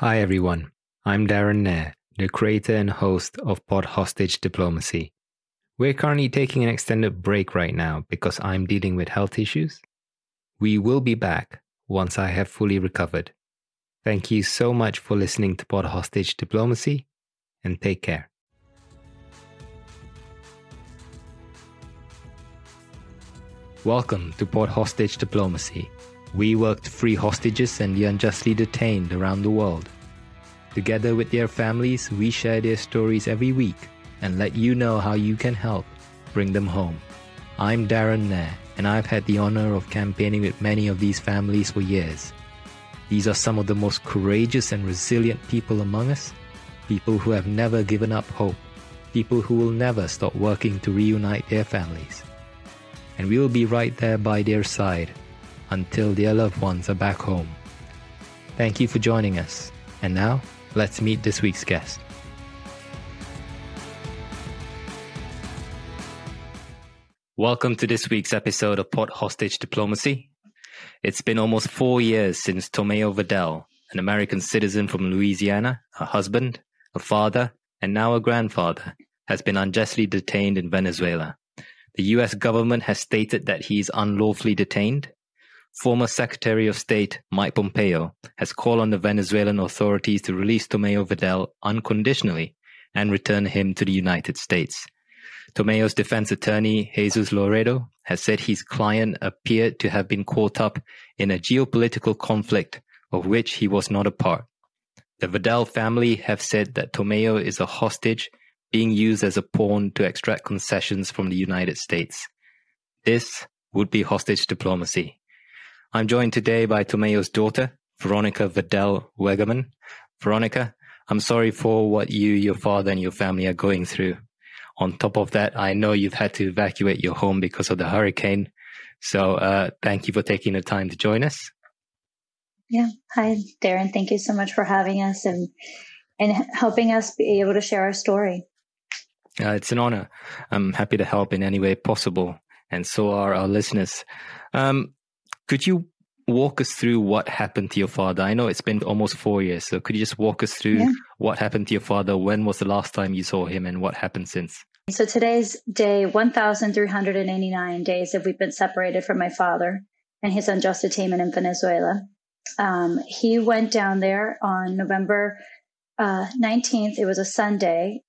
Hi, everyone. I'm Darren Nair, the creator and host of Pod Hostage Diplomacy. We're currently taking an extended break right now because I'm dealing with health issues. We will be back once I have fully recovered. Thank you so much for listening to Pod Hostage Diplomacy and take care. Welcome to Pod Hostage Diplomacy. We work to free hostages and the unjustly detained around the world. Together with their families, we share their stories every week and let you know how you can help bring them home. I'm Darren Nair, and I've had the honor of campaigning with many of these families for years. These are some of the most courageous and resilient people among us, people who have never given up hope, people who will never stop working to reunite their families and we will be right there by their side until their loved ones are back home. Thank you for joining us. And now, let's meet this week's guest. Welcome to this week's episode of Pod Hostage Diplomacy. It's been almost four years since Tomeu Vadell, an American citizen from Louisiana, a husband, a father, and now a grandfather, has been unjustly detained in Venezuela. The US government has stated that he is unlawfully detained. Former Secretary of State Mike Pompeo has called on the Venezuelan authorities to release Tomeu Vadell unconditionally and return him to the United States. Tomeu's defense attorney, Jesus Loreto, has said his client appeared to have been caught up in a geopolitical conflict of which he was not a part. The Vadell family have said that Tomeu is a hostage being used as a pawn to extract concessions from the United States. This would be hostage diplomacy. I'm joined today by Tomeu's daughter, Veronica Vadell Wegerman. Veronica, I'm sorry for what you, your father, and your family are going through. On top of that, I know you've had to evacuate your home because of the hurricane. So uh, thank you for taking the time to join us. Yeah. Hi, Darren. Thank you so much for having us and and helping us be able to share our story. Uh, it's an honor. I'm happy to help in any way possible, and so are our listeners. Um, could you walk us through what happened to your father? I know it's been almost four years, so could you just walk us through yeah. what happened to your father? When was the last time you saw him, and what happened since? So today's day 1,389 days that we've been separated from my father and his unjust attainment in Venezuela. Um, he went down there on November uh, 19th. It was a Sunday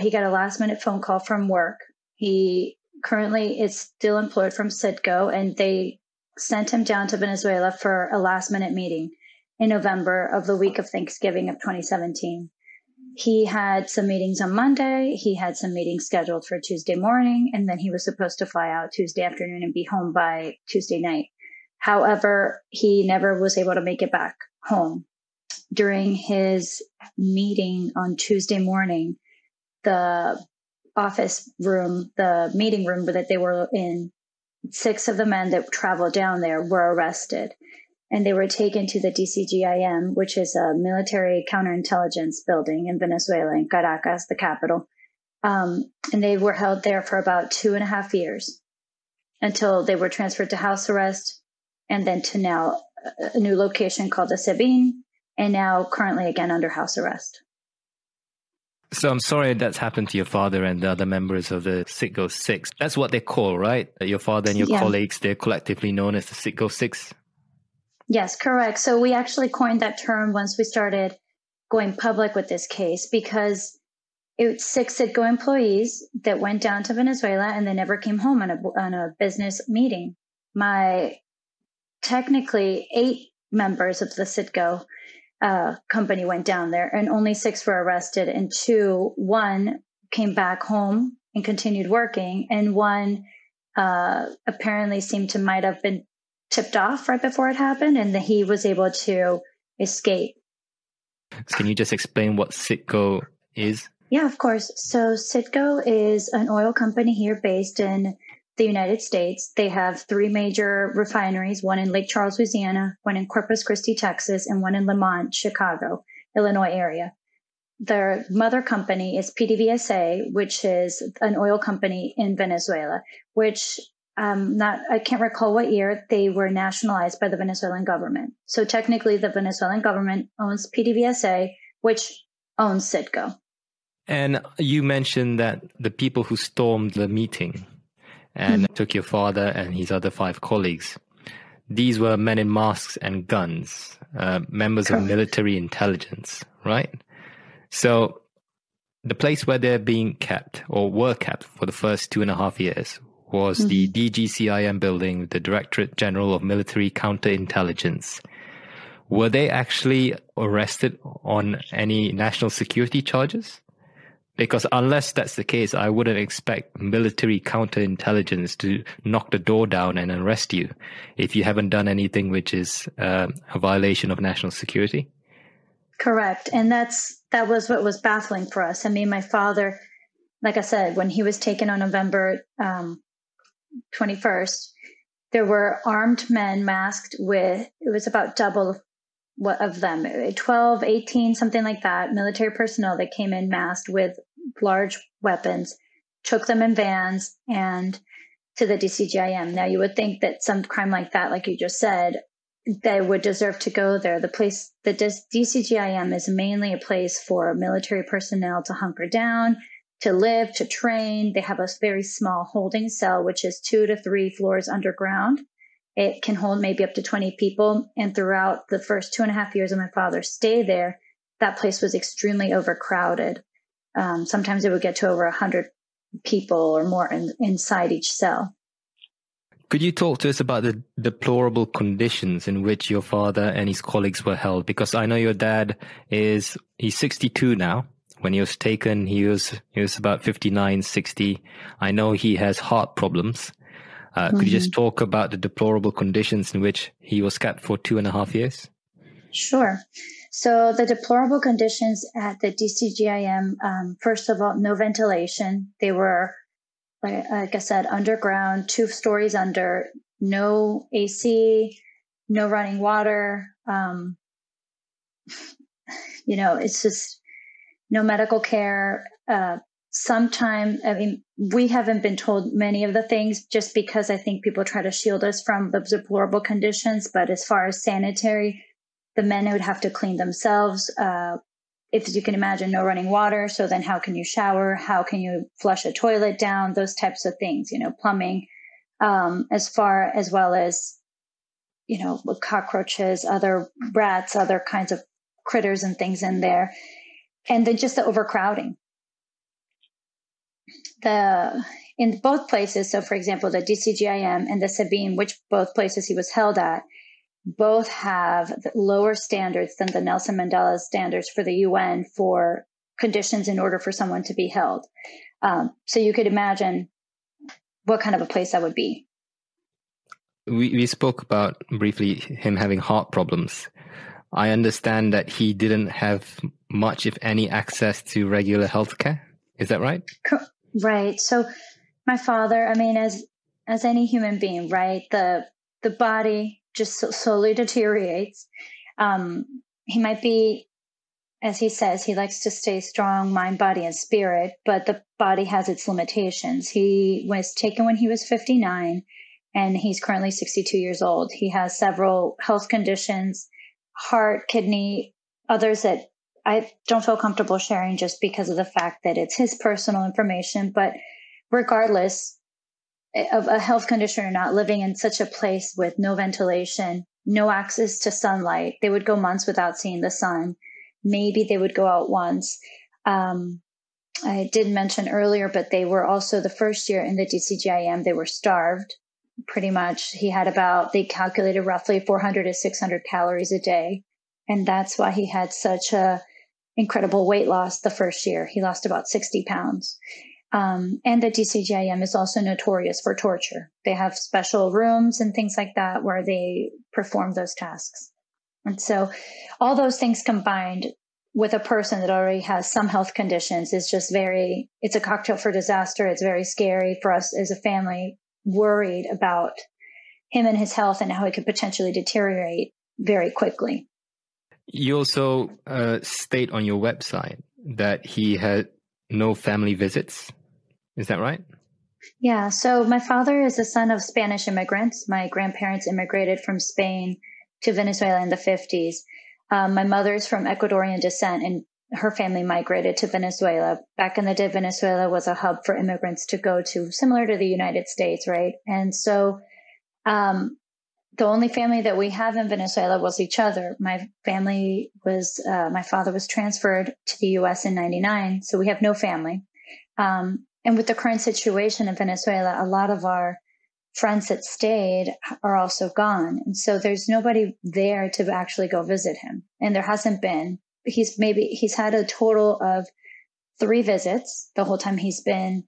he got a last minute phone call from work. He currently is still employed from Citgo, and they sent him down to Venezuela for a last minute meeting in November of the week of Thanksgiving of 2017. He had some meetings on Monday. He had some meetings scheduled for Tuesday morning, and then he was supposed to fly out Tuesday afternoon and be home by Tuesday night. However, he never was able to make it back home. During his meeting on Tuesday morning, the office room, the meeting room that they were in, six of the men that traveled down there were arrested and they were taken to the DCGIM, which is a military counterintelligence building in Venezuela, in Caracas, the capital. Um, and they were held there for about two and a half years until they were transferred to house arrest and then to now a new location called the SEBIN, and now currently again under house arrest. So I'm sorry that's happened to your father and the other members of the Citgo oh Six. That's what they call, right? Your father and your yeah. colleagues, they're collectively known as the Citgo oh Six. Yes, correct. So we actually coined that term once we started going public with this case because it's six Citgo employees that went down to Venezuela and they never came home on a, on a business meeting. My technically eight members of the Citgo uh, company went down there, and only six were arrested, and two, one came back home and continued working, and one uh, apparently seemed to might have been tipped off right before it happened, and that he was able to escape. Can you just explain what Citgo is? Yeah, of course. So Citgo is an oil company here based in the United States. They have three major refineries, one in Lake Charles, Louisiana, one in Corpus Christi, Texas, and one in Lemont, Chicago, Illinois area. Their mother company is PDVSA, which is an oil company in Venezuela, which um, not I can't recall what year they were nationalized by the Venezuelan government. So technically, the Venezuelan government owns PDVSA, which owns Citgo. And you mentioned that the people who stormed the meeting and mm-hmm. took your father and his other five colleagues, these were men in masks and guns, uh, members of military intelligence, right? So the place where they're being kept or were kept for the first two and a half years was mm-hmm. the DGCIM building, the Directorate General of Military Counterintelligence. Were they actually arrested on any national security charges? Because unless that's the case, I wouldn't expect military counterintelligence to knock the door down and arrest you if you haven't done anything which is uh, a violation of national security. Correct, and that's that was what was baffling for us. I mean, my father, like I said, when he was taken on November um, 21st, there were armed men masked with, it was about double of them 12, 18, something like that, military personnel that came in masked with large weapons, took them in vans and to the DCGIM. Now, you would think that some crime like that, like you just said, they would deserve to go there. The place, the DCGIM is mainly a place for military personnel to hunker down to live, to train. They have a very small holding cell, which is two to three floors underground. It can hold maybe up to 20 people. And throughout the first two and a half years of my father's stay there, that place was extremely overcrowded. Um, sometimes it would get to over 100 people or more in, inside each cell. Could you talk to us about the deplorable conditions in which your father and his colleagues were held? Because I know your dad is, he's 62 now when he was taken, he was he was about 59, 60. I know he has heart problems. Uh, mm-hmm. Could you just mm-hmm. talk about the deplorable conditions in which he was kept for two and a half years? Sure. So the deplorable conditions at the DCGIM, um, first of all, no ventilation. They were, like, like I said, underground, two stories under, no AC, no running water. Um, you know, it's just no medical care. Uh, sometimes, I mean, we haven't been told many of the things just because I think people try to shield us from the deplorable conditions. But as far as sanitary, the men would have to clean themselves. Uh, if you can imagine, no running water. So then, how can you shower? How can you flush a toilet down? Those types of things, you know, plumbing, um, as far as well as, you know, cockroaches, other rats, other kinds of critters and things in there and then just the overcrowding. The in both places, so for example, the DCGIM and the SEBIN, which both places he was held at, both have lower standards than the Nelson Mandela standards for the UN for conditions in order for someone to be held. Um, so you could imagine what kind of a place that would be. We we spoke about briefly him having heart problems. I understand that he didn't have much, if any, access to regular healthcare. Is that right? Right. So, my father, I mean, as as any human being, right, the the body just slowly deteriorates. Um, he might be, as he says, he likes to stay strong, mind, body, and spirit, but the body has its limitations. He was taken when he was 59, and he's currently 62 years old. He has several health conditions heart, kidney, others that I don't feel comfortable sharing just because of the fact that it's his personal information. But regardless of a health condition or not, living in such a place with no ventilation, no access to sunlight, they would go months without seeing the sun. Maybe they would go out once. Um, I did mention earlier, but they were also the first year in the DCGIM, they were starved pretty much. He had about, they calculated roughly 400 to 600 calories a day. And that's why he had such a incredible weight loss the first year. He lost about 60 pounds. Um, and the DCGIM is also notorious for torture. They have special rooms and things like that where they perform those tasks. And so all those things combined with a person that already has some health conditions is just very, it's a cocktail for disaster. It's very scary for us as a family worried about him and his health and how he could potentially deteriorate very quickly. You also uh, state on your website that he had no family visits. Is that right? Yeah, so my father is the son of Spanish immigrants. My grandparents immigrated from Spain to Venezuela in the 50s. Um, my mother's from Ecuadorian descent, and her family migrated to Venezuela. Back in the day, Venezuela was a hub for immigrants to go to, similar to the United States, right? And so, um, the only family that we have in Venezuela was each other. My family was, uh, my father was transferred to the U.S. in '99, so we have no family. Um, and with the current situation in Venezuela, a lot of our friends that stayed are also gone, and so there's nobody there to actually go visit him, and there hasn't been he's maybe he's had a total of three visits the whole time he's been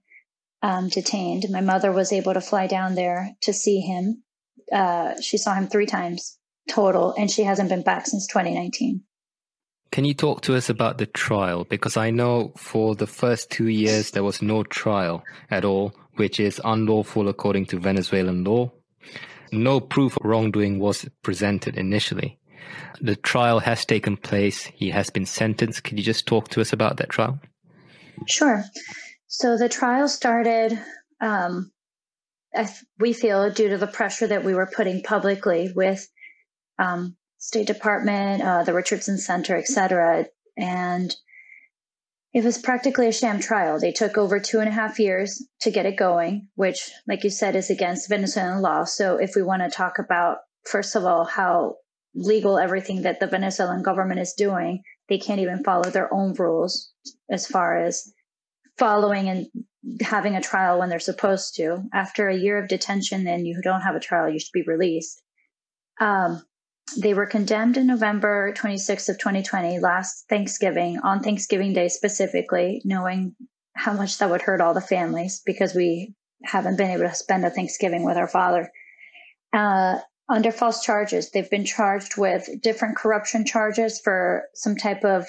um, detained. My mother was able to fly down there to see him. Uh, she saw him three times total, and she hasn't been back since 2019. Can you talk to us about the trial? Because I know for the first two years there was no trial at all, which is unlawful according to Venezuelan law. No proof of wrongdoing was presented initially. The trial has taken place. He has been sentenced. Can you just talk to us about that trial? Sure. So the trial started, um, we feel, due to the pressure that we were putting publicly with um, State Department, uh, the Richardson Center, et cetera. And it was practically a sham trial. They took over two and a half years to get it going, which, like you said, is against Venezuelan law. So if we want to talk about, first of all, how legal everything that the Venezuelan government is doing. They can't even follow their own rules as far as following and having a trial when they're supposed to. After a year of detention then you don't have a trial, you should be released. Um, they were condemned in November 26th of 2020, last Thanksgiving, on Thanksgiving Day specifically, knowing how much that would hurt all the families because we haven't been able to spend a Thanksgiving with our father. Uh, under false charges. They've been charged with different corruption charges for some type of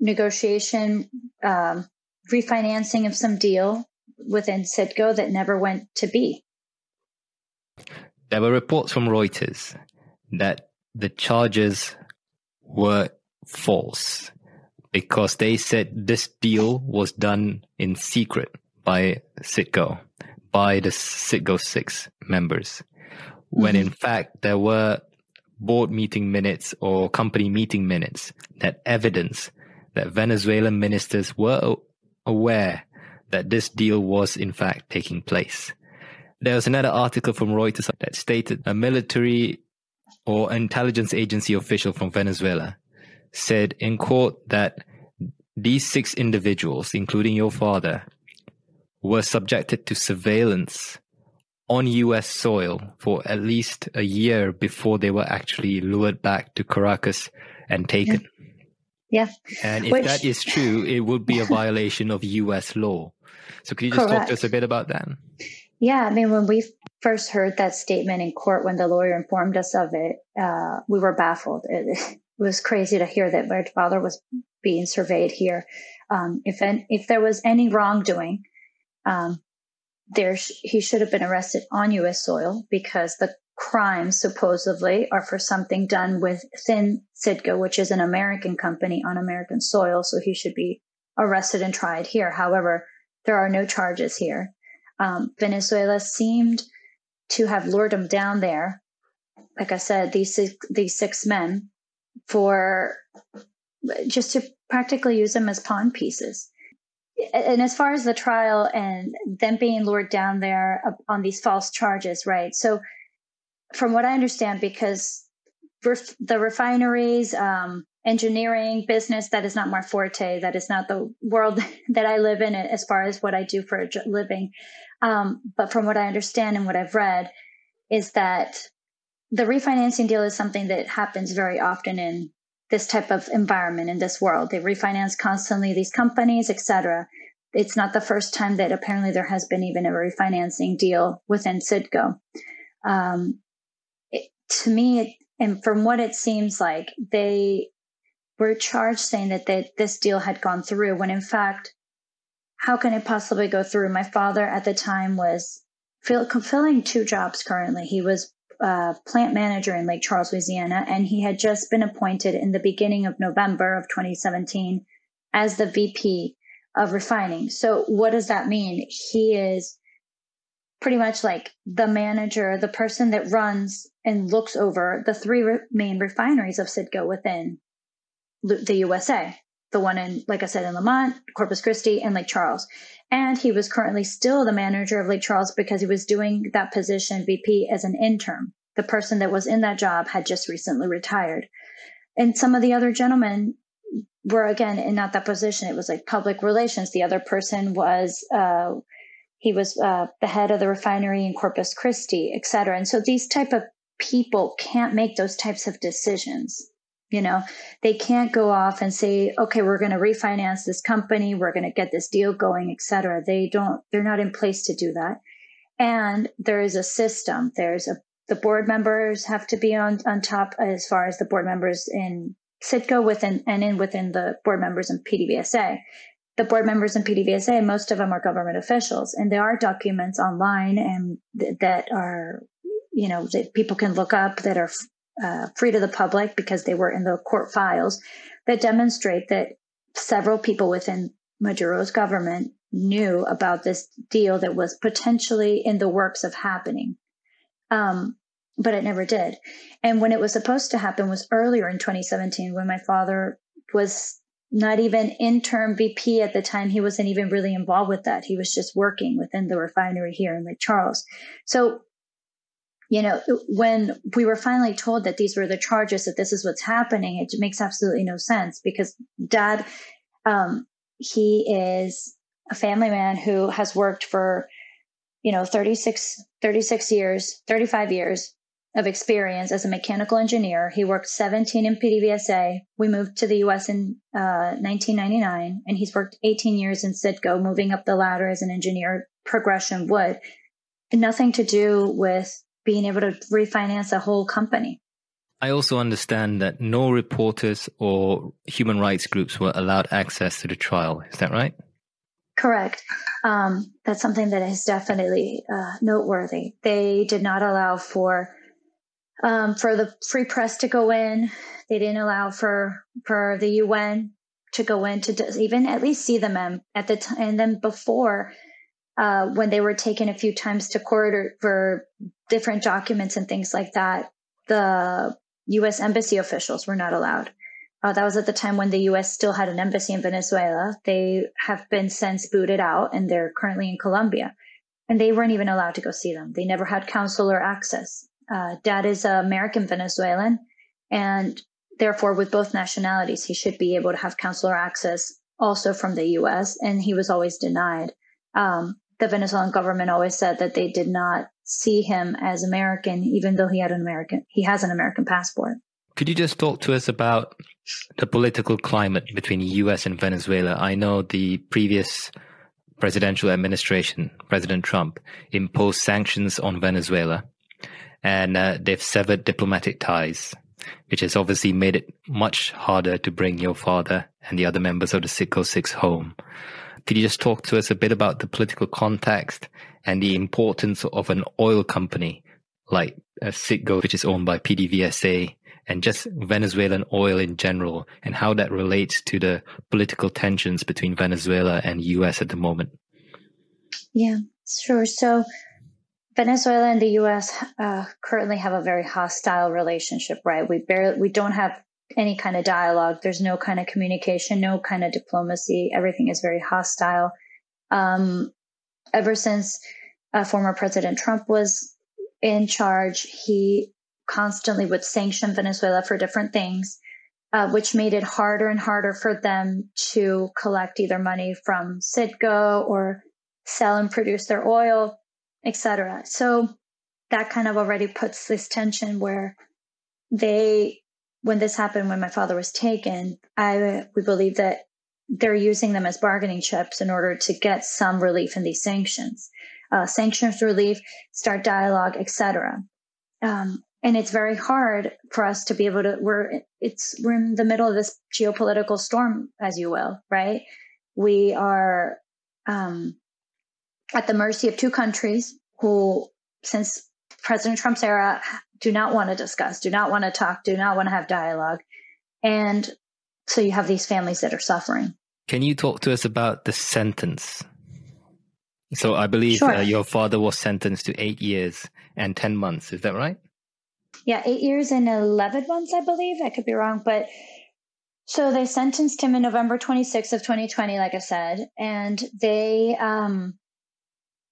negotiation, um, refinancing of some deal within Citgo that never went to be. There were reports from Reuters that the charges were false because they said this deal was done in secret by Citgo, by the Citgo 6 members when mm-hmm. in fact there were board meeting minutes or company meeting minutes that evidence that Venezuelan ministers were aware that this deal was in fact taking place. There was another article from Reuters that stated a military or intelligence agency official from Venezuela said in court that these six individuals, including your father, were subjected to surveillance on US soil for at least a year before they were actually lured back to Caracas and taken. Yeah. And if Which, that is true, it would be a violation of US law. So could you just correct. talk to us a bit about that? Yeah, I mean, when we first heard that statement in court, when the lawyer informed us of it, uh, we were baffled. It, it, was crazy to hear that my father was being surveyed here. Um, if if there was any wrongdoing, um, there he should have been arrested on U.S. soil because the crimes supposedly are for something done within Citgo, which is an American company on American soil. So he should be arrested and tried here. However, there are no charges here. Um, Venezuela seemed to have lured him down there. Like I said, these six, these six men for just to practically use them as pawn pieces and as far as the trial and them being lured down there on these false charges, right? So, from what I understand, because the refineries, um, engineering, business, that is not my forte. That is not the world that I live in as far as what I do for a living. Um, but from what I understand and what I've read, is that the refinancing deal is something that happens very often in this type of environment in this world. They refinance constantly these companies, etc. It's not the first time that apparently there has been even a refinancing deal within Citgo. Um, it, to me, it, and from what it seems like, they were charged saying that they, this deal had gone through when in fact, how can it possibly go through? My father at the time was fulfilling two jobs currently. He was uh, plant manager in Lake Charles, Louisiana, and he had just been appointed in the beginning of November of 2017 as the VP of refining. So, what does that mean? He is pretty much like the manager, the person that runs and looks over the three re- main refineries of Citgo within the USA. The one in, like I said, in Lemont, Corpus Christi, and Lake Charles. And he was currently still the manager of Lake Charles because he was doing that position, VP, as an intern. The person that was in that job had just recently retired. And some of the other gentlemen were, again, in not that position. It was like public relations. The other person was, uh, he was uh, the head of the refinery in Corpus Christi, et cetera. And so these type of people can't make those types of decisions you know they can't go off and say okay we're going to refinance this company we're going to get this deal going etc they don't they're not in place to do that. And there is a system. There's a the board members have to be on on top as far as the board members in Citgo within and in within the board members in PDVSA the board members in PDVSA, most of them are government officials, and there are documents online and th- that are you know that people can look up that are uh, free to the public because they were in the court files that demonstrate that several people within Maduro's government knew about this deal that was potentially in the works of happening. Um, but it never did. And when it was supposed to happen was earlier in 2017 when my father was not even interim VP at the time. He wasn't even really involved with that. He was just working within the refinery here in Lake Charles. So you know, when we were finally told that these were the charges, that this is what's happening, it makes absolutely no sense because dad, um, he is a family man who has worked for, you know, 36, 36 years, 35 years of experience as a mechanical engineer. He worked 17 in PDVSA. We moved to the US in uh, 1999, and he's worked 18 years in Citgo, moving up the ladder as an engineer progression would. Nothing to do with being able to refinance a whole company. I also understand that no reporters or human rights groups were allowed access to the trial. Is that right? Correct. Um, that's something that is definitely uh, noteworthy. They did not allow for um, for the free press to go in. They didn't allow for for the UN to go in to even at least see the them at the time. And then before uh, when they were taken a few times to court or for different documents and things like that, the U.S. embassy officials were not allowed. Uh, that was at the time when the U.S. still had an embassy in Venezuela. They have been since booted out and they're currently in Colombia. And they weren't even allowed to go see them. They never had consular access. Uh, Dad is American Venezuelan, and therefore, with both nationalities, he should be able to have consular access also from the U.S. And he was always denied. Um, the Venezuelan government always said that they did not see him as American, even though he had an American, he has an American passport. Could you just talk to us about the political climate between the U.S. and Venezuela? I know the previous presidential administration, President Trump, imposed sanctions on Venezuela, and uh, they've severed diplomatic ties, which has obviously made it much harder to bring your father and the other members of the Citgo Six home. Could you just talk to us a bit about the political context and the importance of an oil company like uh, Citgo, which is owned by PDVSA, and just Venezuelan oil in general, and how that relates to the political tensions between Venezuela and US at the moment? Yeah, sure. So Venezuela and the U.S. Uh, currently have a very hostile relationship, right? We barely, we don't have any kind of dialogue. There's no kind of communication, no kind of diplomacy. Everything is very hostile. Um, ever since uh, former President Trump was in charge, he constantly would sanction Venezuela for different things, uh, which made it harder and harder for them to collect either money from Citgo or sell and produce their oil, etc. So that kind of already puts this tension where they when this happened, when my father was taken, I we believe that they're using them as bargaining chips in order to get some relief in these sanctions, uh, sanctions relief, start dialogue, etc. Um, and it's very hard for us to be able to. We're it's we're in the middle of this geopolitical storm, as you will, right? We are um, at the mercy of two countries who, since President Trump's era, do not want to discuss, do not want to talk, do not want to have dialogue. And so you have these families that are suffering. Can you talk to us about the sentence? So I believe sure. uh, your father was sentenced to eight years and 10 months. Is that right? Yeah, eight years and 11 months, I believe. I could be wrong, but so they sentenced him in November 26th of 2020, like I said, and they, um,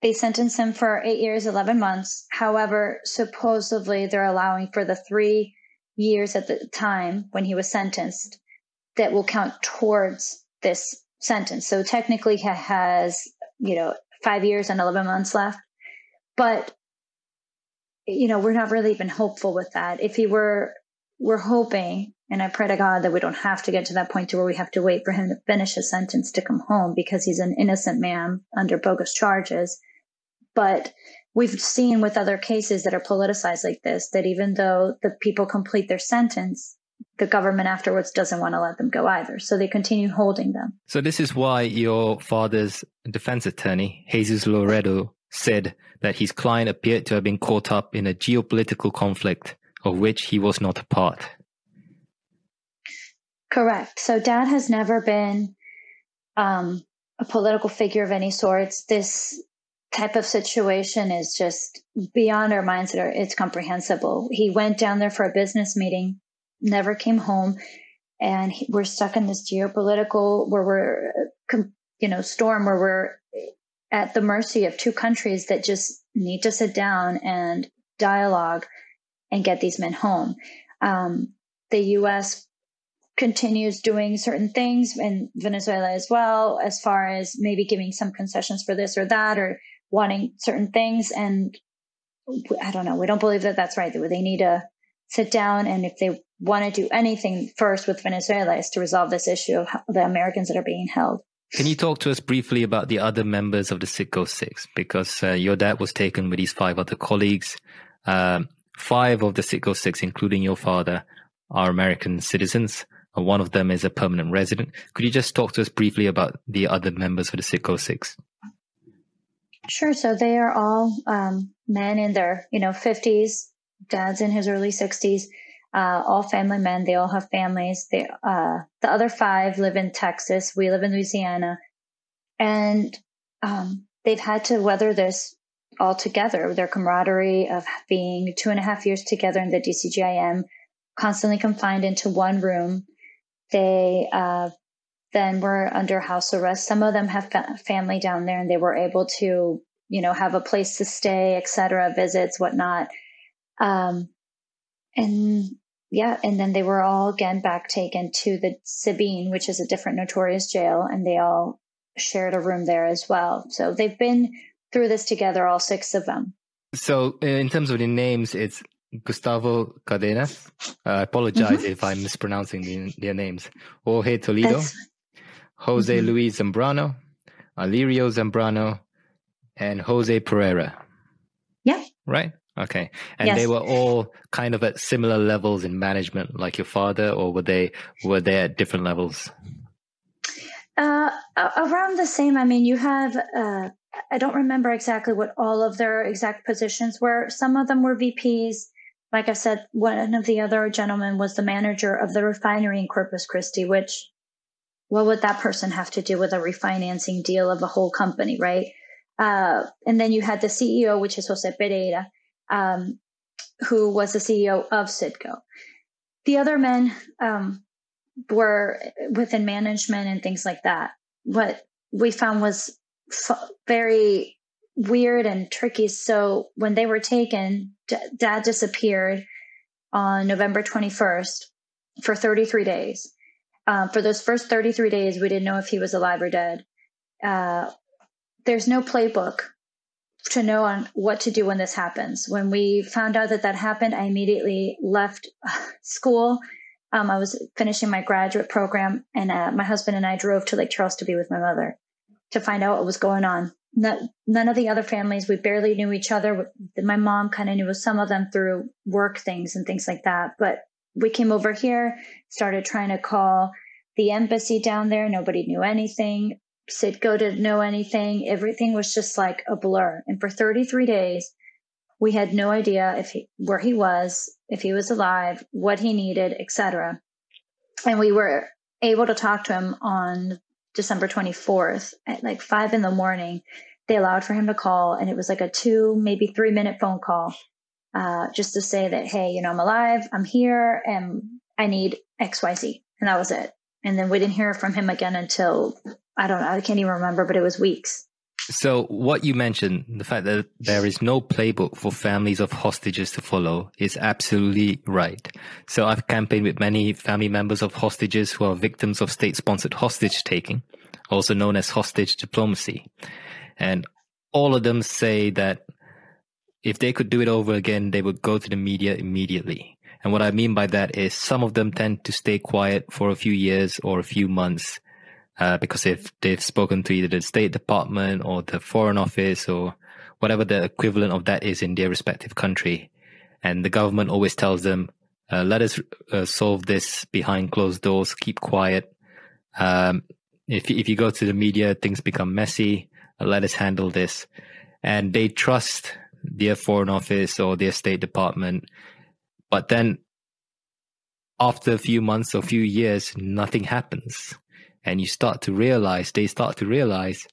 they sentenced him for eight years, 11 months. However, supposedly they're allowing for the three years at the time when he was sentenced that will count towards this sentence. So technically he has, you know, five years and 11 months left. But, you know, we're not really even hopeful with that. If he were, we're hoping, and I pray to God that we don't have to get to that point to where we have to wait for him to finish his sentence to come home because he's an innocent man under bogus charges. But we've seen with other cases that are politicized like this that even though the people complete their sentence, the government afterwards doesn't want to let them go either. So they continue holding them. So this is why your father's defense attorney, Jesus Loreto, said that his client appeared to have been caught up in a geopolitical conflict of which he was not a part. Correct. So dad has never been um, a political figure of any sorts. This type of situation is just beyond our minds. It's comprehensible. He went down there for a business meeting never came home. And we're stuck in this geopolitical where we're, you know, storm where we're at the mercy of two countries that just need to sit down and dialogue and get these men home. Um, the U.S. continues doing certain things in Venezuela as well, as far as maybe giving some concessions for this or that, or wanting certain things. And I don't know. We don't believe that that's right. They need to sit down and if they want to do anything first with Venezuela is to resolve this issue of the Americans that are being held. Can you talk to us briefly about the other members of the Citgo Six? Because uh, your dad was taken with his five other colleagues. Um, five of the Citgo Six, including your father, are American citizens. Uh, one of them is a permanent resident. Could you just talk to us briefly about the other members of the Citgo Six? Sure. So they are all um, men in their, you know, fifties. Dad's in his early sixties uh, all family men. They all have families. They, uh, the other five live in Texas. We live in Louisiana. And um, they've had to weather this all together. Their camaraderie of being two and a half years together in the DCGIM, constantly confined into one room. They uh, then were under house arrest. Some of them have fa- family down there, and they were able to, you know, have a place to stay, etc., visits, whatnot. Um, and yeah, and then they were all again back taken to the SEBIN, which is a different notorious jail, and they all shared a room there as well. So they've been through this together, all six of them. So in terms of the names, it's Gustavo Cadenas. Uh, I apologize mm-hmm. if I'm mispronouncing the, their names. Jorge Toledo, That's... Jose mm-hmm. Luis Zambrano, Alirio Zambrano, and Jose Pereira. Yeah. Right? Okay. And yes. they were all kind of at similar levels in management like your father or were they were they at different levels? Uh, around the same. I mean, you have uh, I don't remember exactly what all of their exact positions were. Some of them were VPs. Like I said, one of the other gentlemen was the manager of the refinery in Corpus Christi, which what would that person have to do with a refinancing deal of a whole company, right? Uh, and then you had the CEO, which is Jose Pereira um, who was the CEO of Citgo. The other men um, were within management and things like that. What we found was f- very weird and tricky. So when they were taken, d- dad disappeared on November 21st for 33 days. Um, for those first 33 days, we didn't know if he was alive or dead. Uh, there's no playbook to know on what to do when this happens. When we found out that that happened, I immediately left school. Um, I was finishing my graduate program, and uh, my husband and I drove to Lake Charles to be with my mother to find out what was going on. none of the other families, we barely knew each other. My mom kind of knew some of them through work things and things like that. But we came over here, started trying to call the embassy down there. Nobody knew anything. Citgo didn't know anything. Everything was just like a blur. And for 33 days, we had no idea if he, where he was, if he was alive, what he needed, etc. And we were able to talk to him on December 24th at like five in the morning. they allowed for him to call, and it was like a two, maybe three minute phone call, uh, just to say that, hey, you know, I'm alive, I'm here, and I need X, Y, Z, and that was it. And then we didn't hear from him again until I don't know, I can't even remember, but it was weeks. So, what you mentioned, the fact that there is no playbook for families of hostages to follow, is absolutely right. So, I've campaigned with many family members of hostages who are victims of state sponsored hostage taking, also known as hostage diplomacy. And all of them say that if they could do it over again, they would go to the media immediately. And what I mean by that is some of them tend to stay quiet for a few years or a few months uh, because if they've spoken to either the State Department or the Foreign Office or whatever the equivalent of that is in their respective country, and the government always tells them, uh, "Let us uh, solve this behind closed doors. Keep quiet. Um, if if you go to the media, things become messy. Let us handle this." And they trust their Foreign Office or their State Department, but then after a few months or a few years, nothing happens and you start to realize, they start to realize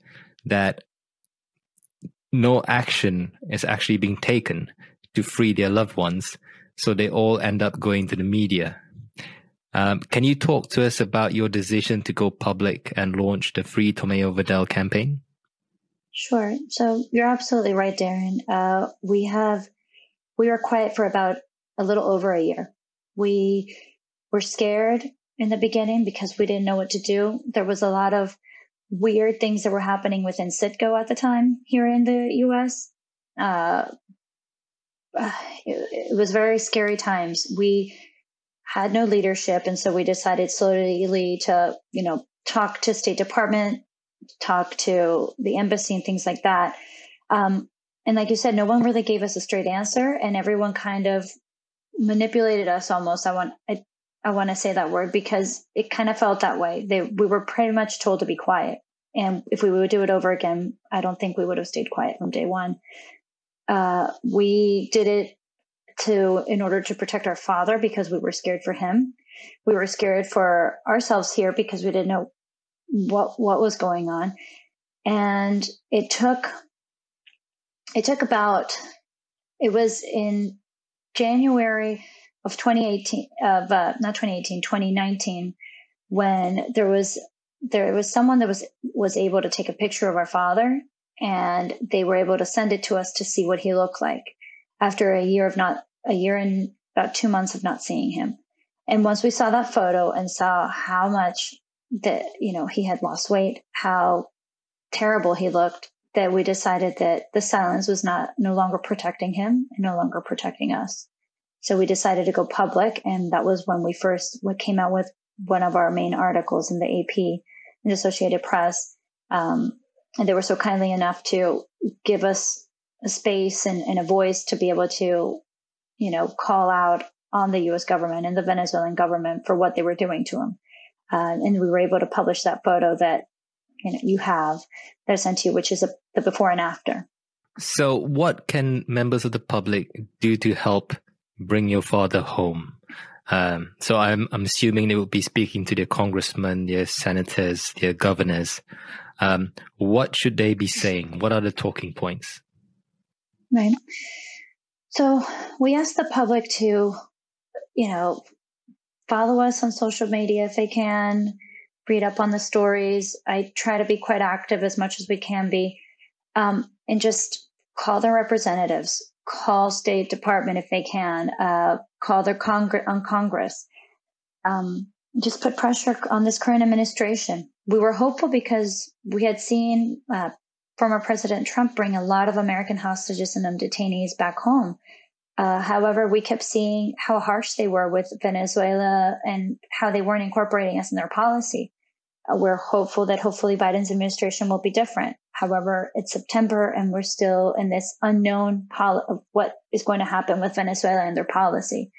that no action is actually being taken to free their loved ones. So they all end up going to the media. Um, can you talk to us about your decision to go public and launch the Free Tomeu Vadell campaign? Sure. So you're absolutely right, Darren. Uh, we have, we were quiet for about a little over a year. We were scared in the beginning because we didn't know what to do. There was a lot of weird things that were happening within Citgo at the time here in the US. Uh, it, it was very scary times. We had no leadership, and so we decided slowly to, you know, talk to State Department, talk to the embassy, and things like that. Um, and like you said, no one really gave us a straight answer, and everyone kind of manipulated us almost. I want I I want to say that word because it kind of felt that way. They, we were pretty much told to be quiet. And if we would do it over again, I don't think we would have stayed quiet from day one. Uh, we did it to, in order to protect our father because we were scared for him. We were scared for ourselves here because we didn't know what, what was going on. And it took, it took about, it was in January of 2018 of uh, not 2018 2019 when there was there was someone that was was able to take a picture of our father and they were able to send it to us to see what he looked like after a year of not a year and about two months of not seeing him. And once we saw that photo and saw how much that you know he had lost weight how terrible he looked that we decided that the silence was not no longer protecting him and no longer protecting us so we decided to go public. And that was when we first came out with one of our main articles in the AP and Associated Press. Um, and they were so kindly enough to give us a space and, and, a voice to be able to, you know, call out on the U.S. government and the Venezuelan government for what they were doing to him. Uh, and we were able to publish that photo that you know you have that I sent to you, which is a, the before and after. So, what can members of the public do to help bring your father home. Um, so I'm, I'm assuming they will be speaking to their congressmen, their senators, their governors. Um, what should they be saying? What are the talking points? Right. So we ask the public to, you know, follow us on social media if they can, read up on the stories. I try to be quite active as much as we can be, um, and just call their representatives, call State Department if they can, uh, call their Congress on Congress. Um, just put pressure on this current administration. We were hopeful because we had seen uh, former President Trump bring a lot of American hostages and detainees back home. Uh, however, we kept seeing how harsh they were with Venezuela and how they weren't incorporating us in their policy. Uh, we're hopeful that hopefully Biden's administration will be different. However, it's September and we're still in this unknown of what is going to happen with Venezuela and their policy.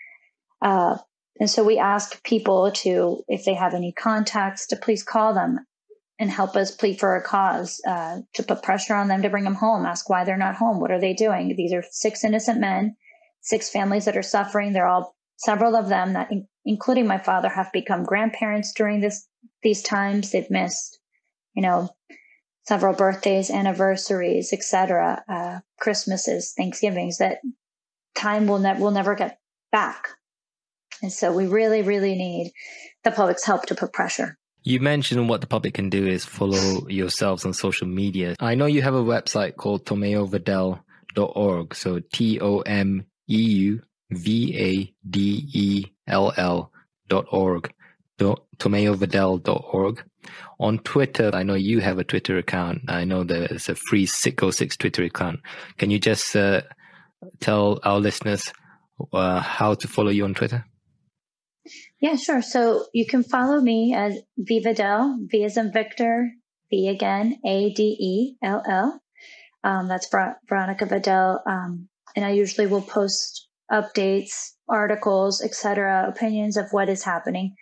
Uh, and so we ask people to, if they have any contacts, to please call them and help us plead for a cause, uh, to put pressure on them to bring them home, ask why they're not home. What are they doing? These are six innocent men, six families that are suffering. They're all, several of them that, in, including my father, have become grandparents during this these times they've missed, you know, several birthdays, anniversaries, etc., uh, Christmases, Thanksgivings that time will ne- will never get back. And so we really, really need the public's help to put pressure. You mentioned what the public can do is follow yourselves on social media. I know you have a website called tomeuvadell.org. So T O M E U V A D E L L dot org. tomeuvadell.org. On Twitter, I know you have a Twitter account. I know there's a free Citgo6 Twitter account. Can you just uh, tell our listeners uh, how to follow you on Twitter? Yeah, sure. So you can follow me at VVadell, V as in Victor, V again, A D E L L. Um, that's Veronica Vadell. Um, and I usually will post updates, articles, etc., opinions of what is happening.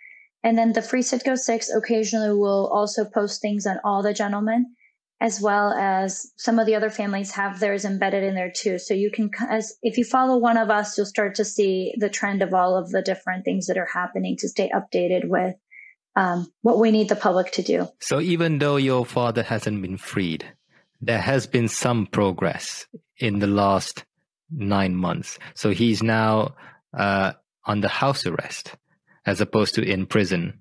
And then the Free Citgo Six occasionally will also post things on all the gentlemen as well as some of the other families have theirs embedded in there too. So you can, as if you follow one of us, you'll start to see the trend of all of the different things that are happening to stay updated with um, what we need the public to do. So even though your father hasn't been freed, there has been some progress in the last nine months. So he's now uh, under house arrest as opposed to in prison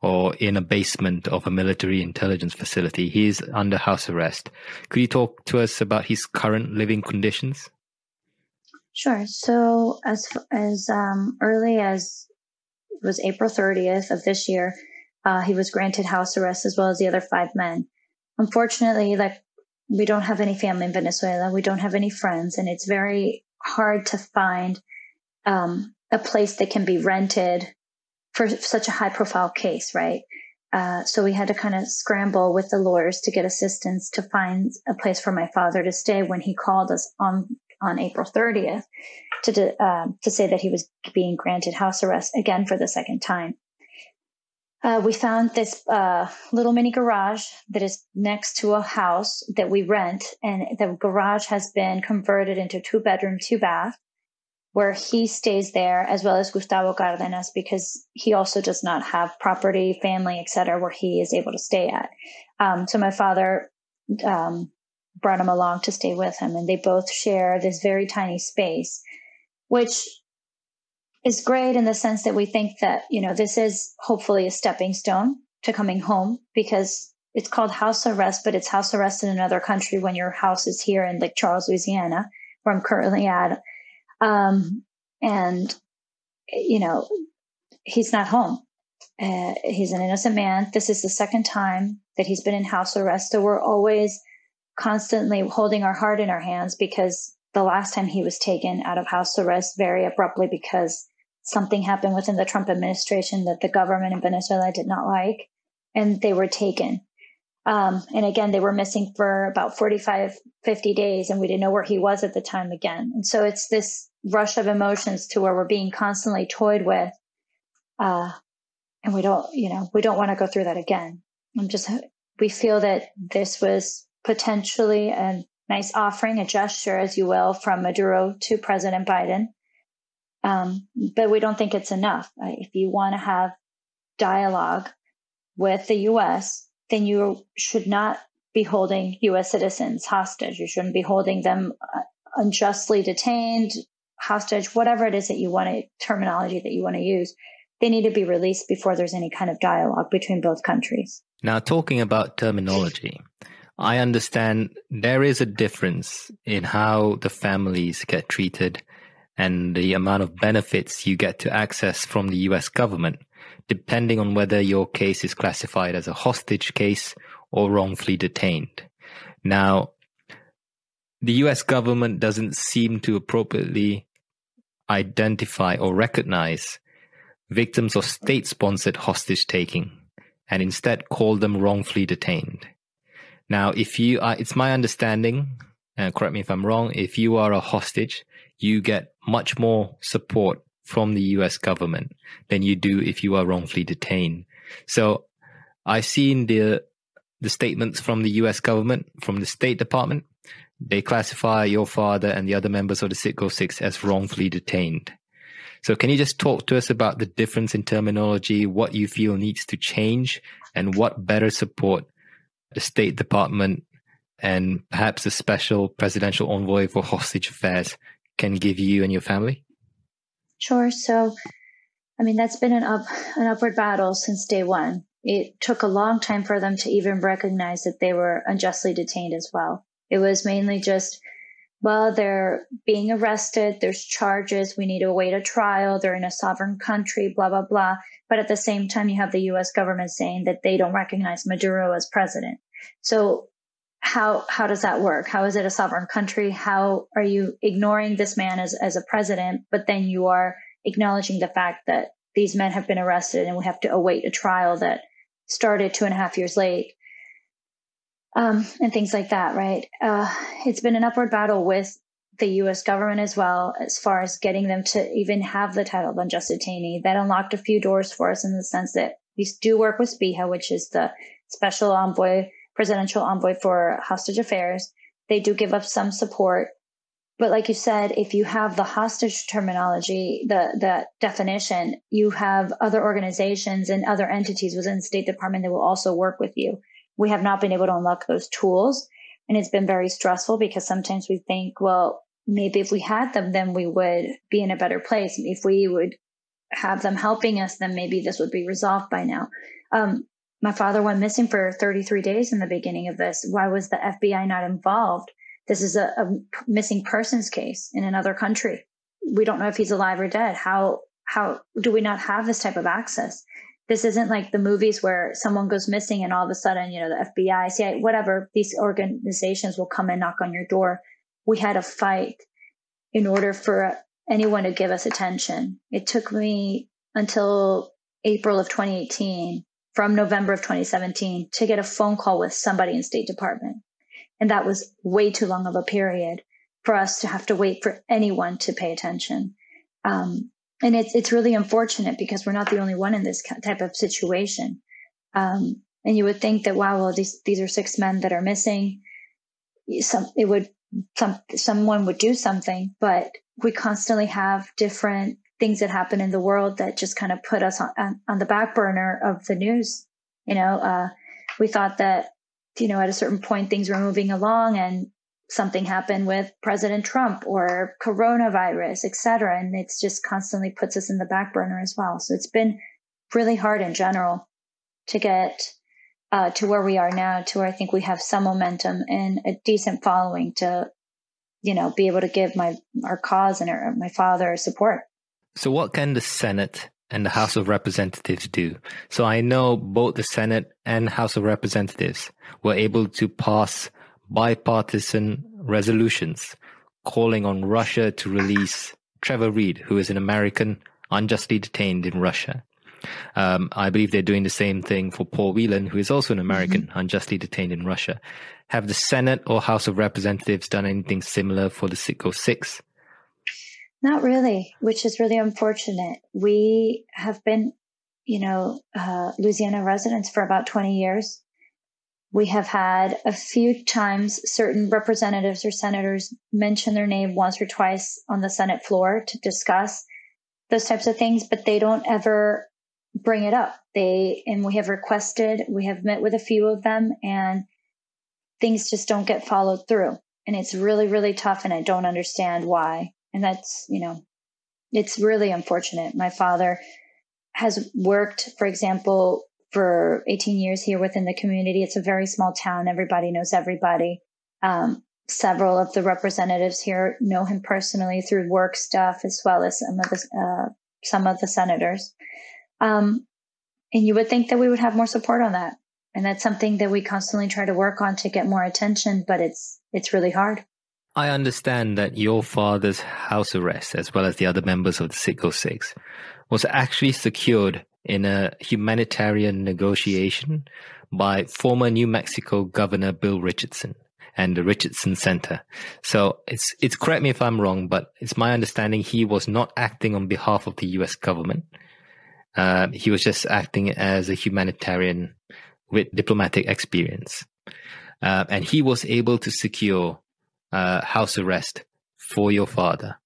or in a basement of a military intelligence facility. He is under house arrest. Could you talk to us about his current living conditions? Sure. So as as um, early as it was April 30th of this year, uh, he was granted house arrest as well as the other five men. Unfortunately, like we don't have any family in Venezuela, we don't have any friends, and it's very hard to find um, a place that can be rented for such a high profile case, right? Uh, so we had to kind of scramble with the lawyers to get assistance to find a place for my father to stay when he called us on on April 30th to uh, to say that he was being granted house arrest again for the second time. Uh, we found this uh, little mini garage that is next to a house that we rent, and the garage has been converted into two bedroom, two bath where he stays there as well as Gustavo Cardenas because he also does not have property, family, etc., where he is able to stay at. Um, so my father um, brought him along to stay with him, and they both share this very tiny space, which is great in the sense that we think that you know this is hopefully a stepping stone to coming home because it's called house arrest, but it's house arrest in another country when your house is here in Lake Charles, Louisiana, where I'm currently at um, and, you know, he's not home. Uh, he's an innocent man. This is the second time that he's been in house arrest. So we're always constantly holding our heart in our hands because the last time he was taken out of house arrest very abruptly because something happened within the Trump administration that the government in Venezuela did not like, and they were taken. Um, and again, they were missing for about 45, 50 days, and we didn't know where he was at the time again. And so it's this rush of emotions to where we're being constantly toyed with. Uh, and we don't, you know, we don't want to go through that again. I'm just, we feel that this was potentially a nice offering, a gesture, as you will, from Maduro to President Biden. Um, but we don't think it's enough. If you want to have dialogue with the U.S., then you should not be holding U.S. citizens hostage. You shouldn't be holding them uh, unjustly detained, hostage, whatever it is that you want to, terminology that you want to use. They need to be released before there's any kind of dialogue between both countries. Now, talking about terminology, I understand there is a difference in how the families get treated and the amount of benefits you get to access from the US government depending on whether your case is classified as a hostage case or wrongfully detained. Now, the US government doesn't seem to appropriately identify or recognize victims of state sponsored hostage taking and instead call them wrongfully detained. Now, if you are, it's my understanding, and correct me if I'm wrong, if you are a hostage, you get much more support from the US government than you do if you are wrongfully detained. So I've seen the the statements from the US government, from the State Department. They classify your father and the other members of the Citgo Six as wrongfully detained. So can you just talk to us about the difference in terminology, what you feel needs to change, and what better support the State Department and perhaps a special presidential envoy for hostage affairs can give you and your family? Sure. So, I mean, that's been an up an upward battle since day one. It took a long time for them to even recognize that they were unjustly detained as well. It was mainly just, well, they're being arrested. There's charges. We need to await a trial. They're in a sovereign country, blah, blah, blah. But at the same time, you have the US government saying that they don't recognize Maduro as president. So how how does that work? How is it a sovereign country? How are you ignoring this man as, as a president, but then you are acknowledging the fact that these men have been arrested and we have to await a trial that started two and a half years late? Um, and things like that, right? Uh, it's been an upward battle with the US government as well, as far as getting them to even have the title of unjust detainee. That unlocked a few doors for us in the sense that we do work with SPEHA, which is the special envoy presidential envoy for hostage affairs. They do give up some support. But like you said, if you have the hostage terminology, the, the definition, you have other organizations and other entities within the State Department that will also work with you. We have not been able to unlock those tools. And it's been very stressful because sometimes we think, well, maybe if we had them, then we would be in a better place. If we would have them helping us, then maybe this would be resolved by now. Um, my father went missing for 33 days in the beginning of this. Why was the FBI not involved? This is a, a missing persons case in another country. We don't know if he's alive or dead. How how do we not have this type of access? This isn't like the movies where someone goes missing and all of a sudden, you know, the FBI, CIA, whatever, these organizations will come and knock on your door. We had a fight in order for anyone to give us attention. It took me until April of 2018 from November of 2017 to get a phone call with somebody in State Department. And that was way too long of a period for us to have to wait for anyone to pay attention. Um, and it's, it's really unfortunate because we're not the only one in this type of situation. Um, and you would think that, wow, well, these, these are six men that are missing. Some, it would, some, someone would do something, but we constantly have different things that happen in the world that just kind of put us on, on the back burner of the news. You know, uh, we thought that, you know, at a certain point things were moving along and something happened with President Trump or coronavirus, et cetera. And it's just constantly puts us in the back burner as well. So it's been really hard in general to get uh, to where we are now, to where I think we have some momentum and a decent following to, you know, be able to give my our cause and our, my father support. So, what can the Senate and the House of Representatives do? So, I know both the Senate and House of Representatives were able to pass bipartisan resolutions calling on Russia to release Trevor Reed, who is an American unjustly detained in Russia. Um, I believe they're doing the same thing for Paul Whelan, who is also an American mm-hmm. unjustly detained in Russia. Have the Senate or House of Representatives done anything similar for the Citgo Six? Not really, which is really unfortunate. We have been, you know, uh, Louisiana residents for about 20 years. We have had a few times certain representatives or senators mention their name once or twice on the Senate floor to discuss those types of things, but they don't ever bring it up. They, and we have requested, we have met with a few of them and things just don't get followed through. And it's really, really tough. And I don't understand why. And that's, you know, it's really unfortunate. My father has worked, for example, for 18 years here within the community. It's a very small town. Everybody knows everybody. Um, several of the representatives here know him personally through work stuff, as well as some of the, uh, some of the senators. Um, and you would think that we would have more support on that. And that's something that we constantly try to work on to get more attention, but it's, it's really hard. I understand that your father's house arrest, as well as the other members of the Citgo Six, was actually secured in a humanitarian negotiation by former New Mexico Governor Bill Richardson and the Richardson Center. So it's it's correct me if I'm wrong, but it's my understanding he was not acting on behalf of the U.S. government. Uh, he was just acting as a humanitarian with diplomatic experience, uh, and he was able to secure uh, house arrest for your father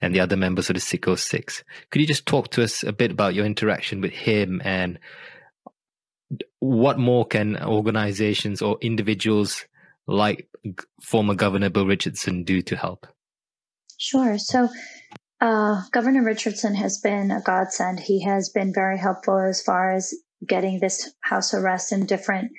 and the other members of the Citgo Six. Could you just talk to us a bit about your interaction with him and what more can organizations or individuals like former Governor Bill Richardson do to help? Sure. So, uh, Governor Richardson has been a godsend. He has been very helpful as far as getting this house arrest and different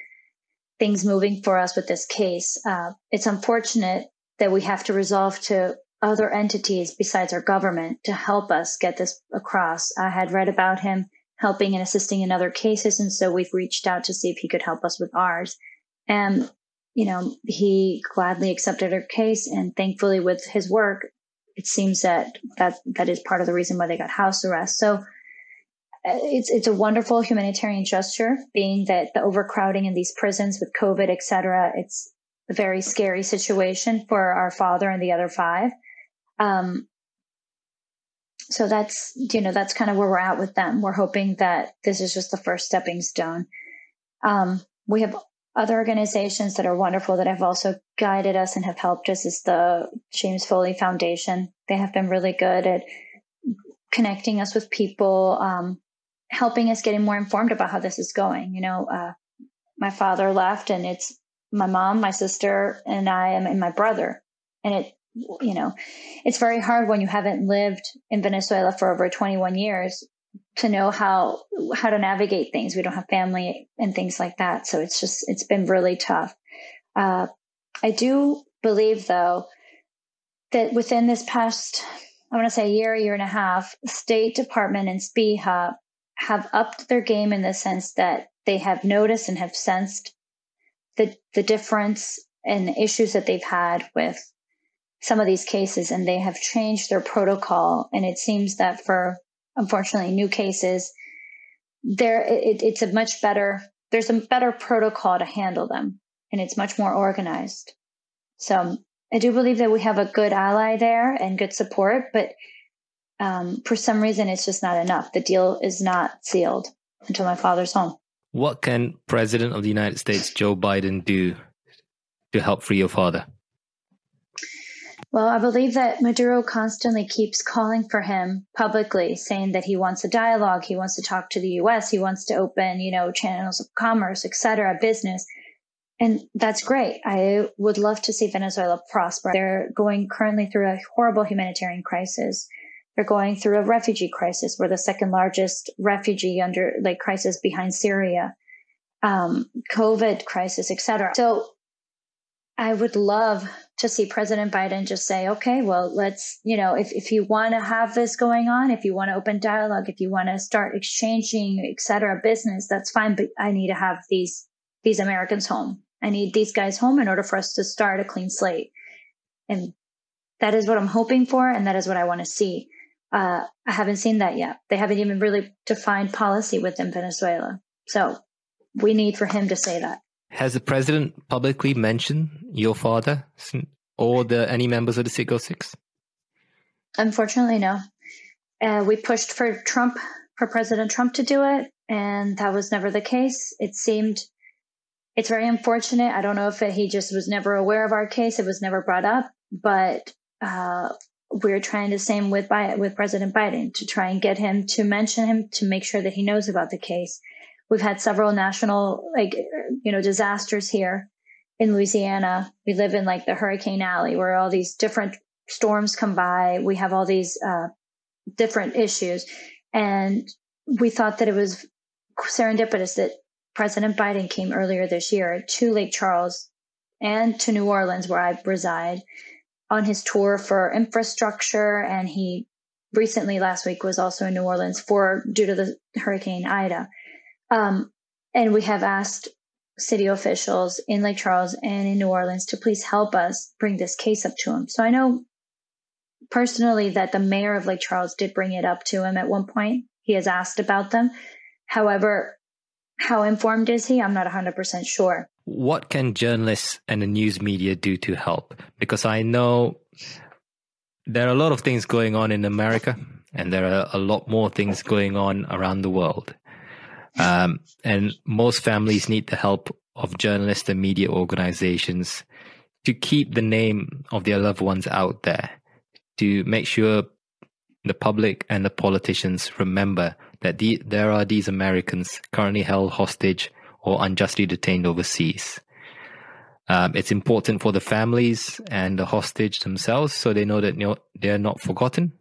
things moving for us with this case. Uh, it's unfortunate that we have to resolve to other entities besides our government to help us get this across. I had read about him helping and assisting in other cases, and so we've reached out to see if he could help us with ours. And you know, he gladly accepted our case, and thankfully, with his work, it seems that that that is part of the reason why they got house arrest. So uh, it's it's a wonderful humanitarian gesture, being that the overcrowding in these prisons with COVID, et cetera, it's a very scary situation for our father and the other five. Um, so that's you know that's kind of where we're at with them. We're hoping that this is just the first stepping stone. Um, we have other organizations that are wonderful that have also guided us and have helped us is the James Foley Foundation. They have been really good at connecting us with people, um, helping us getting more informed about how this is going. You know, uh, my father left, and it's my mom, my sister, and I and my brother, and it you know, it's very hard when you haven't lived in Venezuela for over 21 years to know how how to navigate things. We don't have family and things like that, so it's just it's been really tough. Uh, I do believe though that within this past I want to say a year, year and a half, State Department and SPEHA have upped their game in the sense that they have noticed and have sensed the the difference and issues that they've had with some of these cases and they have changed their protocol. And it seems that for unfortunately new cases, there it, it's a much better there's a better protocol to handle them and it's much more organized. So I do believe that we have a good ally there and good support, but um, for some reason it's just not enough. The deal is not sealed until my father's home. What can President of the United States Joe Biden do to help free your father? Well, I believe that Maduro constantly keeps calling for him publicly, saying that he wants a dialogue, he wants to talk to the U.S., he wants to open, you know, channels of commerce, etc., business. And that's great. I would love to see Venezuela prosper. They're going currently through a horrible humanitarian crisis. They're going through a refugee crisis. We're the second largest refugee under like crisis behind Syria, um, COVID crisis, etc. So I would love to see President Biden just say, okay, well, let's, you know, if, if you want to have this going on, if you want to open dialogue, if you want to start exchanging, et cetera, business, that's fine. But I need to have these, these Americans home. I need these guys home in order for us to start a clean slate. And that is what I'm hoping for. And that is what I want to see. Uh, I haven't seen that yet. They haven't even really defined policy within Venezuela. So we need for him to say that. Has the president publicly mentioned your father or the any members of the Citgo Six? Unfortunately, no. Uh, we pushed for Trump, for President Trump to do it, and that was never the case. It seemed it's very unfortunate. I don't know if he just was never aware of our case; it was never brought up. But uh, we're trying the same with with President Biden to try and get him to mention him to make sure that he knows about the case. We've had several national, like, you know, disasters here in Louisiana. We live in like the Hurricane Alley where all these different storms come by. We have all these uh, different issues. And we thought that it was serendipitous that President Biden came earlier this year to Lake Charles and to New Orleans, where I reside, on his tour for infrastructure. And he recently, last week, was also in New Orleans for due to the Hurricane Ida. Um, and we have asked city officials in Lake Charles and in New Orleans to please help us bring this case up to him. So I know personally that the mayor of Lake Charles did bring it up to him at one point. He has asked about them. However, how informed is he? I'm not 100% sure. What can journalists and the news media do to help? Because I know there are a lot of things going on in America and there are a lot more things going on around the world. Um, and most families need the help of journalists and media organizations to keep the name of their loved ones out there, to make sure the public and the politicians remember that the, there are these Americans currently held hostage or unjustly detained overseas. Um, it's important for the families and the hostage themselves so they know that they're not forgotten.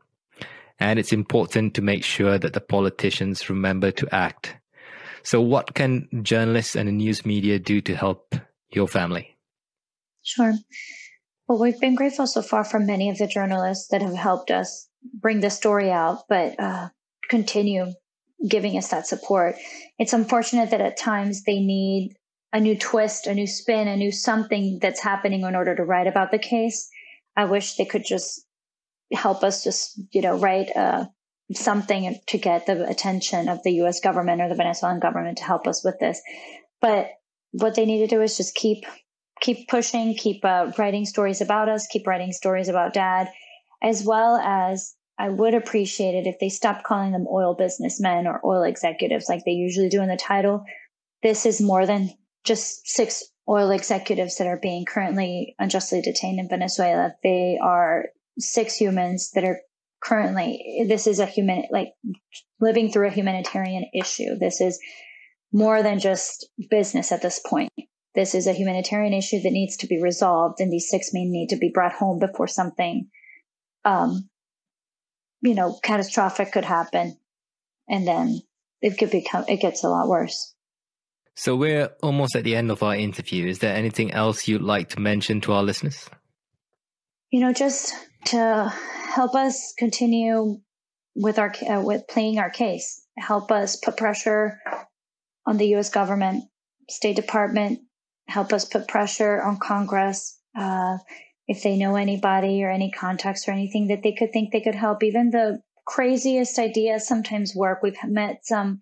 And it's important to make sure that the politicians remember to act. So, what can journalists and the news media do to help your family? Sure. Well, we've been grateful so far for many of the journalists that have helped us bring the story out, but uh, continue giving us that support. It's unfortunate that at times they need a new twist, a new spin, a new something that's happening in order to write about the case. I wish they could just help us just, you know, write uh, something to get the attention of the US government or the Venezuelan government to help us with this. But what they need to do is just keep keep pushing, keep uh, writing stories about us, keep writing stories about dad, as well as I would appreciate it if they stopped calling them oil businessmen or oil executives like they usually do in the title. This is more than just six oil executives that are being currently unjustly detained in Venezuela. They are six humans that are currently, this is a human, like living through a humanitarian issue. This is more than just business at this point. This is a humanitarian issue that needs to be resolved, and these six men need to be brought home before something, um, you know, catastrophic could happen, and then it could become it gets a lot worse. So we're almost at the end of our interview. Is there anything else you'd like to mention to our listeners? You know, just to help us continue with our uh, with playing our case, help us put pressure on the U.S. government, State Department, help us put pressure on Congress. Uh, if they know anybody or any contacts or anything that they could think they could help, even the craziest ideas sometimes work. We've met some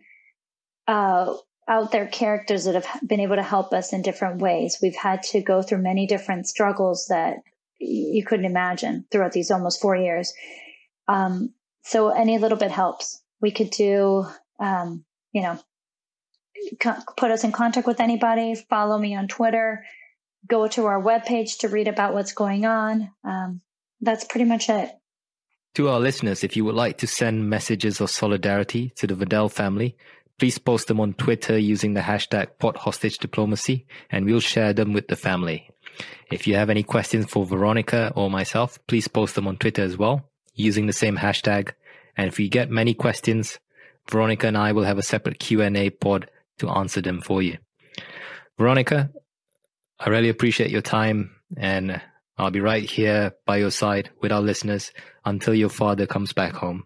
uh, out there characters that have been able to help us in different ways. We've had to go through many different struggles that you couldn't imagine throughout these almost four years. Um, so any little bit helps. We could do, um, you know, put us in contact with anybody. Follow me on Twitter. Go to our webpage to read about what's going on. Um, that's pretty much it. To our listeners, if you would like to send messages of solidarity to the Vadell family, Please post them on Twitter using the hashtag PodHostageDiplomacy and we'll share them with the family. If you have any questions for Veronica or myself, please post them on Twitter as well using the same hashtag. And if you get many questions, Veronica and I will have a separate Q&A pod to answer them for you. Veronica, I really appreciate your time and I'll be right here by your side with our listeners until your father comes back home.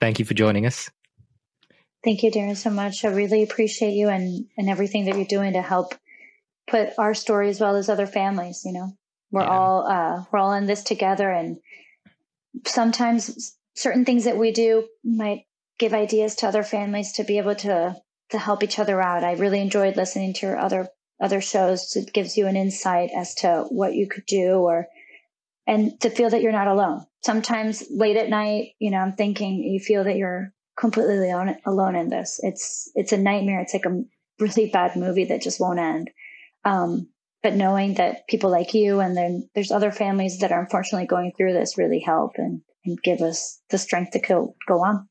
Thank you for joining us. Thank you, Darren, so much. I really appreciate you and, and everything that you're doing to help put our story as well as other families. You know, we're yeah. all uh, we're all in this together, and sometimes certain things that we do might give ideas to other families to be able to to help each other out. I really enjoyed listening to your other other shows. It gives you an insight as to what you could do, or and to feel that you're not alone. Sometimes late at night, you know, I'm thinking you feel that you're completely alone, alone in this. It's it's a nightmare. It's like a really bad movie that just won't end. Um, but knowing that people like you and then there's other families that are unfortunately going through this really help and, and give us the strength to go, go on.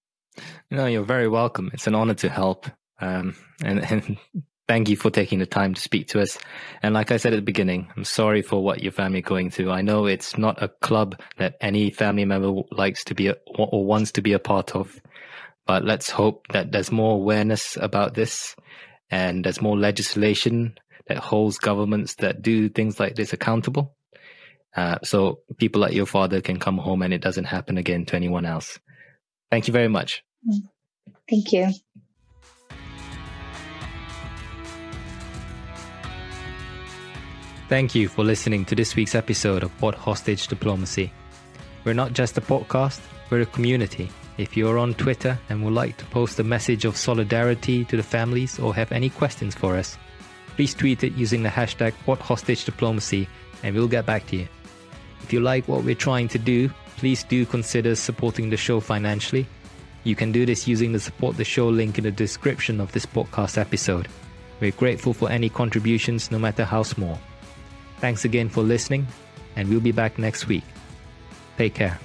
No, you're very welcome. It's an honor to help. Um, and, and thank you for taking the time to speak to us. And like I said at the beginning, I'm sorry for what your family going through. I know it's not a club that any family member likes to be a, or wants to be a part of. But let's hope that there's more awareness about this and there's more legislation that holds governments that do things like this accountable. Uh, so people like your father can come home and it doesn't happen again to anyone else. Thank you very much. Thank you. Thank you for listening to this week's episode of Pod Hostage Diplomacy. We're not just a podcast, we're a community if you're on Twitter and would like to post a message of solidarity to the families or have any questions for us, please tweet it using the hashtag #PodHostageDiplomacy and we'll get back to you. If you like what we're trying to do, please do consider supporting the show financially. You can do this using the support the show link in the description of this podcast episode. We're grateful for any contributions, no matter how small. Thanks again for listening, and we'll be back next week. Take care.